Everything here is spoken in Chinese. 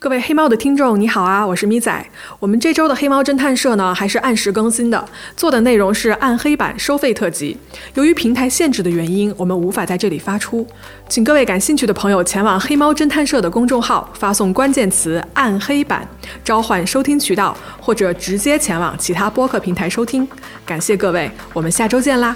各位黑猫的听众你好啊我是咪仔。我们这周的黑猫侦探社呢还是按时更新的做的内容是暗黑版收费特辑。由于平台限制的原因我们无法在这里发出。请各位感兴趣的朋友前往黑猫侦探社的公众号发送关键词暗黑版召唤收听渠道或者直接前往其他播客平台收听。感谢各位我们下周见啦。